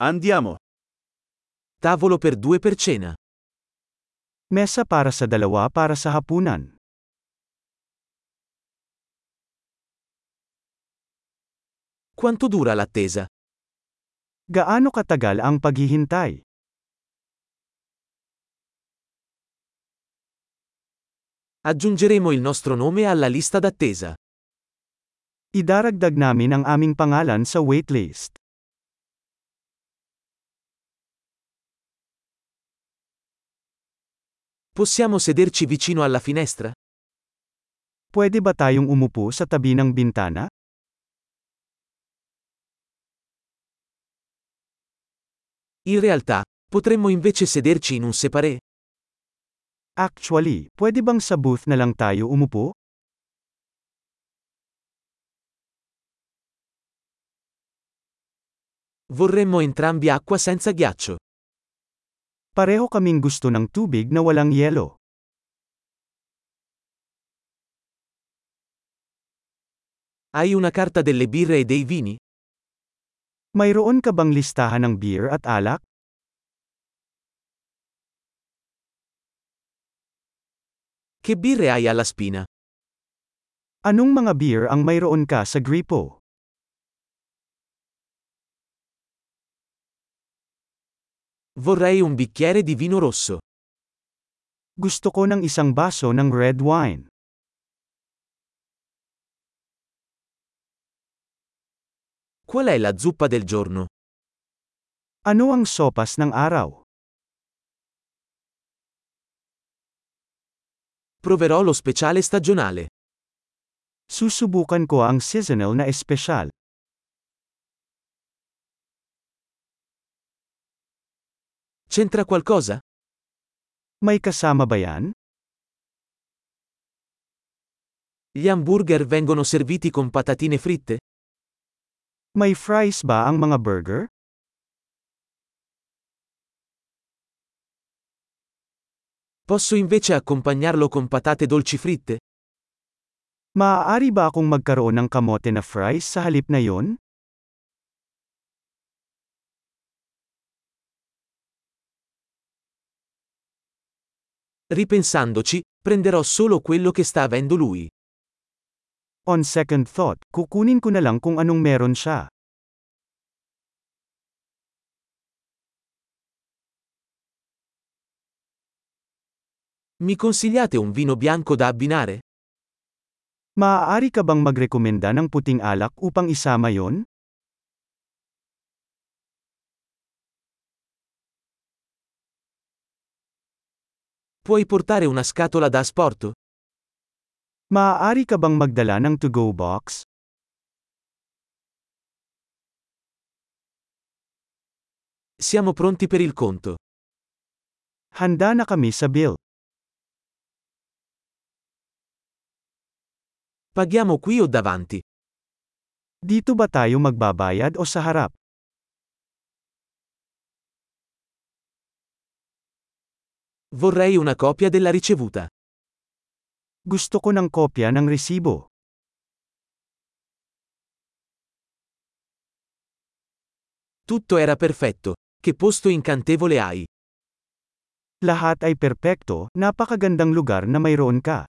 Andiamo. Tavolo per due per cena. Mesa para sa dalawa para sa hapunan. Quanto dura l'attesa? Gaano katagal ang paghihintay? Aggiungeremo il nostro nome alla lista d'attesa. Idaragdag namin ang aming pangalan sa waitlist. Possiamo sederci vicino alla finestra? Pwede ba tayong umupo sa tabi ng bintana? In realtà, potremmo invece sederci in un separé? Actually, pwede bang sa booth na lang tayo umupo? Vorremmo entrambi acqua senza ghiaccio. Pareho kaming gusto ng tubig na walang yelo. Hai una carta delle birre e dei vini? Mayroon ka bang listahan ng beer at alak? Che birre hai alla spina? Anong mga beer ang mayroon ka sa gripo? Vorrei un bicchiere di vino rosso. Gusto ko ng isang baso ng red wine. Qual è la zuppa del giorno? Ano ang sopas ng araw? Proverò lo speciale stagionale. Susubukan ko ang seasonal na espesyal. C'entra qualcosa? May kasama ba yan? Gli hamburger vengono serviti con patatine fritte? May fries ba ang mga burger? Posso invece accompagnarlo con patate dolci fritte? Maaari ba akong magkaroon ng kamote na fries sa halip na yon? Ripensandoci, prenderò solo quello che sta avendo lui. On second thought, kukunin ko na lang kung anong meron siya. Mi consigliate un vino bianco da abbinare? Maaari ka bang magrekomenda ng puting alak upang isama yon? Puoi portare una scatola da asporto? Maaari ka bang magdala ng to-go box? Siamo pronti per il conto. Handa na kami sa bill. Paghiamo qui o davanti? Dito ba tayo magbabayad o sa harap? Vorrei una copia della ricevuta. Gusto ko ng kopya ng resibo. Tutto era perfetto. Che posto incantevole hai. Lahat ay perpekto, napakagandang lugar na mayroon ka.